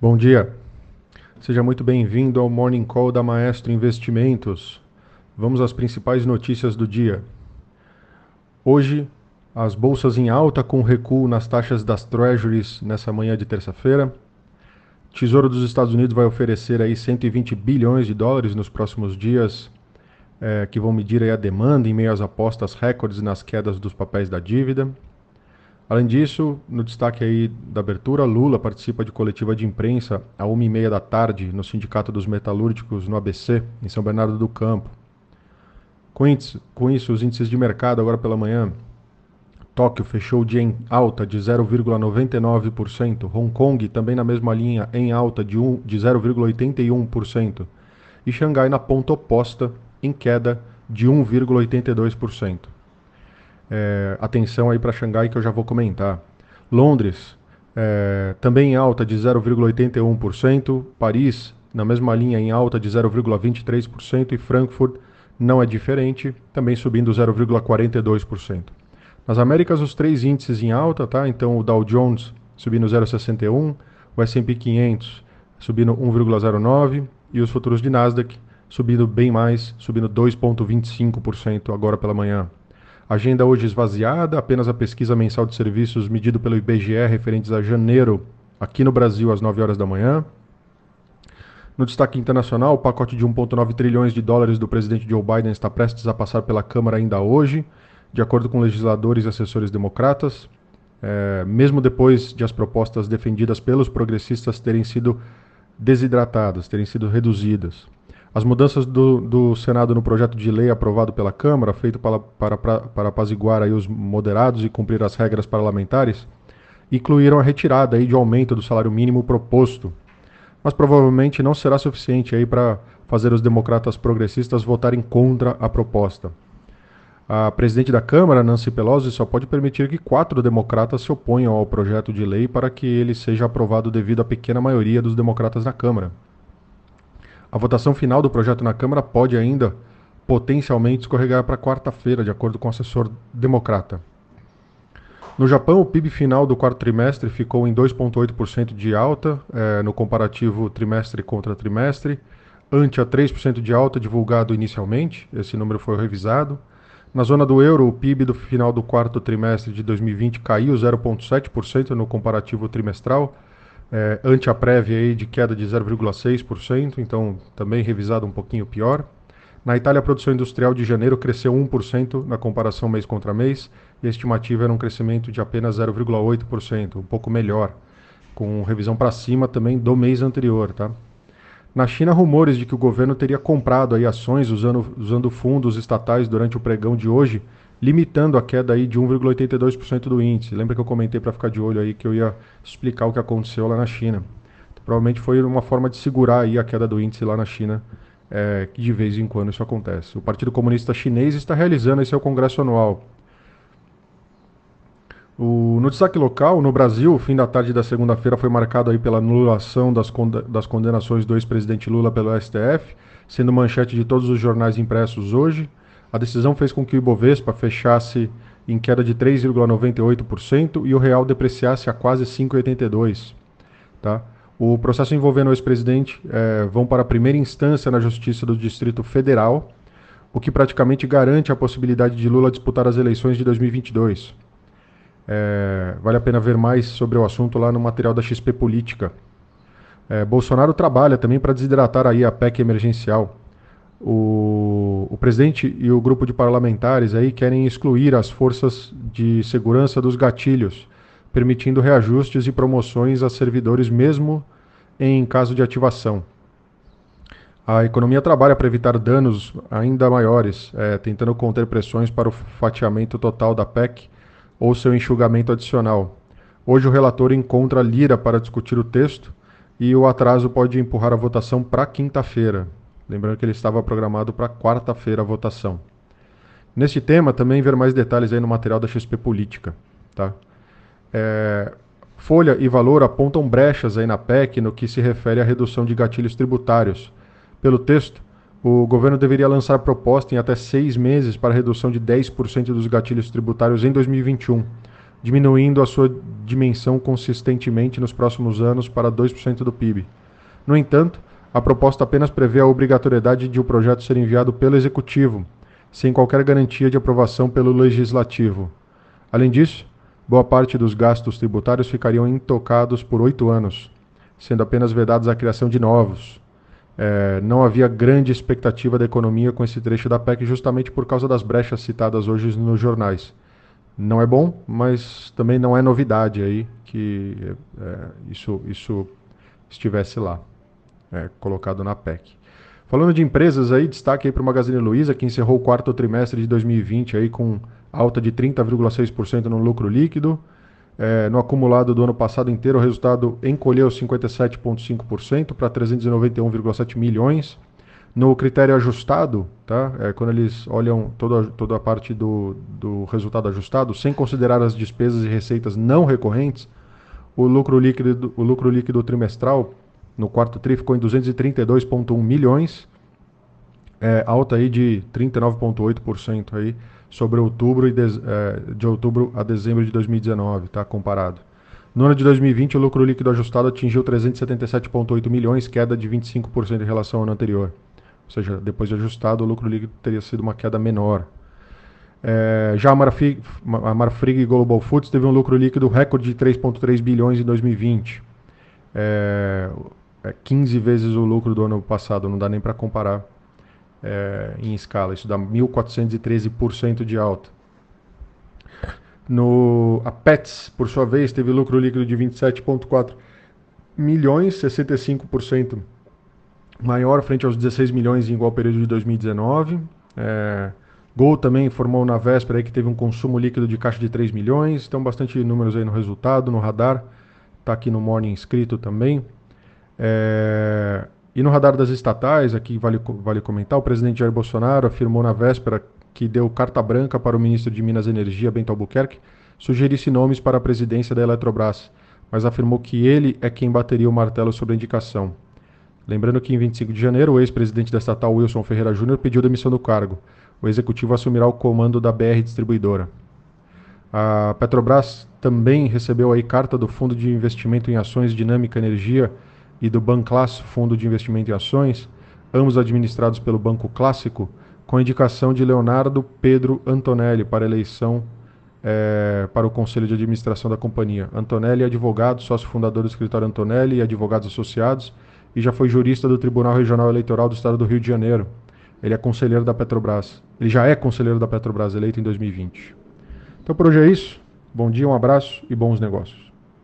Bom dia. Seja muito bem-vindo ao Morning Call da Maestro Investimentos. Vamos às principais notícias do dia. Hoje, as bolsas em alta com recuo nas taxas das Treasuries nessa manhã de terça-feira. Tesouro dos Estados Unidos vai oferecer aí 120 bilhões de dólares nos próximos dias, é, que vão medir aí a demanda em meio às apostas recordes nas quedas dos papéis da dívida. Além disso, no destaque aí da abertura, Lula participa de coletiva de imprensa à 1h30 da tarde no Sindicato dos Metalúrgicos, no ABC, em São Bernardo do Campo. Com isso, com isso, os índices de mercado agora pela manhã, Tóquio fechou o dia em alta de 0,99%, Hong Kong também na mesma linha em alta de, um, de 0,81% e Xangai na ponta oposta em queda de 1,82%. É, atenção aí para Xangai que eu já vou comentar. Londres, é, também em alta de 0,81%. Paris, na mesma linha, em alta de 0,23%. E Frankfurt não é diferente, também subindo 0,42%. Nas Américas, os três índices em alta, tá? Então o Dow Jones subindo 0,61%, o S&P 500 subindo 1,09% e os futuros de Nasdaq subindo bem mais, subindo 2,25% agora pela manhã. Agenda hoje esvaziada, apenas a pesquisa mensal de serviços medido pelo IBGE referentes a janeiro aqui no Brasil às 9 horas da manhã. No destaque internacional, o pacote de 1,9 trilhões de dólares do presidente Joe Biden está prestes a passar pela Câmara ainda hoje, de acordo com legisladores e assessores democratas, é, mesmo depois de as propostas defendidas pelos progressistas terem sido desidratadas, terem sido reduzidas. As mudanças do, do, Senado no projeto de lei aprovado pela Câmara, feito para, para, para apaziguar aí os moderados e cumprir as regras parlamentares, incluíram a retirada aí de aumento do salário mínimo proposto. Mas provavelmente não será suficiente aí para fazer os democratas progressistas votarem contra a proposta. A presidente da Câmara, Nancy Pelosi, só pode permitir que quatro democratas se oponham ao projeto de lei para que ele seja aprovado devido à pequena maioria dos democratas na Câmara. A votação final do projeto na Câmara pode ainda potencialmente escorregar para quarta-feira, de acordo com o assessor democrata. No Japão, o PIB final do quarto trimestre ficou em 2,8% de alta eh, no comparativo trimestre contra trimestre, ante a 3% de alta divulgado inicialmente. Esse número foi revisado. Na zona do euro, o PIB do final do quarto trimestre de 2020 caiu 0,7% no comparativo trimestral, é, ante a prévia aí de queda de 0,6%, então também revisado um pouquinho pior. Na Itália, a produção industrial de janeiro cresceu 1% na comparação mês contra mês, e a estimativa era um crescimento de apenas 0,8%, um pouco melhor, com revisão para cima também do mês anterior. Tá? Na China, rumores de que o governo teria comprado aí ações usando, usando fundos estatais durante o pregão de hoje limitando a queda aí de 1,82% do índice. Lembra que eu comentei para ficar de olho aí que eu ia explicar o que aconteceu lá na China. Provavelmente foi uma forma de segurar aí a queda do índice lá na China, é, que de vez em quando isso acontece. O Partido Comunista Chinês está realizando esse seu congresso anual. O, no destaque local, no Brasil, o fim da tarde da segunda-feira foi marcado aí pela anulação das, das condenações do ex-presidente Lula pelo STF, sendo manchete de todos os jornais impressos hoje. A decisão fez com que o Ibovespa fechasse em queda de 3,98% e o real depreciasse a quase 5,82%. Tá? O processo envolvendo o ex-presidente é, vão para a primeira instância na Justiça do Distrito Federal, o que praticamente garante a possibilidade de Lula disputar as eleições de 2022. É, vale a pena ver mais sobre o assunto lá no material da XP Política. É, Bolsonaro trabalha também para desidratar aí a PEC emergencial. O, o, presidente e o grupo de parlamentares aí querem excluir as forças de segurança dos gatilhos, permitindo reajustes e promoções a servidores mesmo em caso de ativação. A economia trabalha para evitar danos ainda maiores, é, tentando conter pressões para o fatiamento total da PEC ou seu enxugamento adicional. Hoje o relator encontra Lira para discutir o texto e o atraso pode empurrar a votação para quinta-feira. Lembrando que ele estava programado para quarta-feira a votação. Nesse tema, também ver mais detalhes aí no material da XP Política. Tá? É, Folha e Valor apontam brechas aí na PEC no que se refere à redução de gatilhos tributários. Pelo texto, o governo deveria lançar proposta em até seis meses para redução de 10% dos gatilhos tributários em 2021, diminuindo a sua dimensão consistentemente nos próximos anos para 2% do PIB. No entanto, a proposta apenas prevê a obrigatoriedade de o projeto ser enviado pelo Executivo, sem qualquer garantia de aprovação pelo Legislativo. Além disso, boa parte dos gastos tributários ficariam intocados por oito anos, sendo apenas vedados a criação de novos. É, não havia grande expectativa da economia com esse trecho da PEC, justamente por causa das brechas citadas hoje nos jornais. Não é bom, mas também não é novidade aí que é, isso, isso estivesse lá é, colocado na PEC. Falando de empresas aí, destaque aí para o Magazine Luiza, que encerrou o quarto trimestre de 2020 aí com alta de 30,6% no lucro líquido. É, no acumulado do ano passado inteiro, o resultado encolheu 57,5% para 391,7 milhões. No critério ajustado, tá? É, quando eles olham toda, toda a parte do, do resultado ajustado, sem considerar as despesas e receitas não recorrentes, o lucro líquido, o lucro líquido trimestral no quarto tri ficou em 232,1 milhões, é, alta aí de 39,8% aí sobre outubro e de, é, de outubro a dezembro de 2019, tá comparado. No ano de 2020, o lucro líquido ajustado atingiu 377,8 milhões, queda de 25% em relação ao ano anterior. Ou seja, depois de ajustado, o lucro líquido teria sido uma queda menor. É, já a Marfrig, a Marfrig Global Foods teve um lucro líquido recorde de 3,3 bilhões em 2020. É, é 15 vezes o lucro do ano passado, não dá nem para comparar é, em escala. Isso dá 1.413% de alta. No, a Pets, por sua vez, teve lucro líquido de 27,4 milhões, 65% maior frente aos 16 milhões em igual período de 2019. É, Gol também informou na véspera que teve um consumo líquido de caixa de 3 milhões, então bastante números aí no resultado, no radar. Está aqui no Morning inscrito também. É... E no radar das estatais, aqui vale, vale comentar, o presidente Jair Bolsonaro afirmou na véspera que deu carta branca para o ministro de Minas e Energia, Bento Albuquerque, sugerisse nomes para a presidência da Eletrobras, mas afirmou que ele é quem bateria o martelo sobre a indicação. Lembrando que em 25 de janeiro, o ex-presidente da estatal Wilson Ferreira Júnior pediu demissão do cargo. O executivo assumirá o comando da BR Distribuidora. A Petrobras também recebeu aí carta do Fundo de Investimento em Ações Dinâmica Energia e do Banclass, Fundo de Investimento em Ações, ambos administrados pelo Banco Clássico, com indicação de Leonardo Pedro Antonelli para eleição é, para o Conselho de Administração da companhia. Antonelli é advogado, sócio fundador do escritório Antonelli e advogados associados, e já foi jurista do Tribunal Regional Eleitoral do Estado do Rio de Janeiro. Ele é conselheiro da Petrobras. Ele já é conselheiro da Petrobras, eleito em 2020. Então por hoje é isso. Bom dia, um abraço e bons negócios.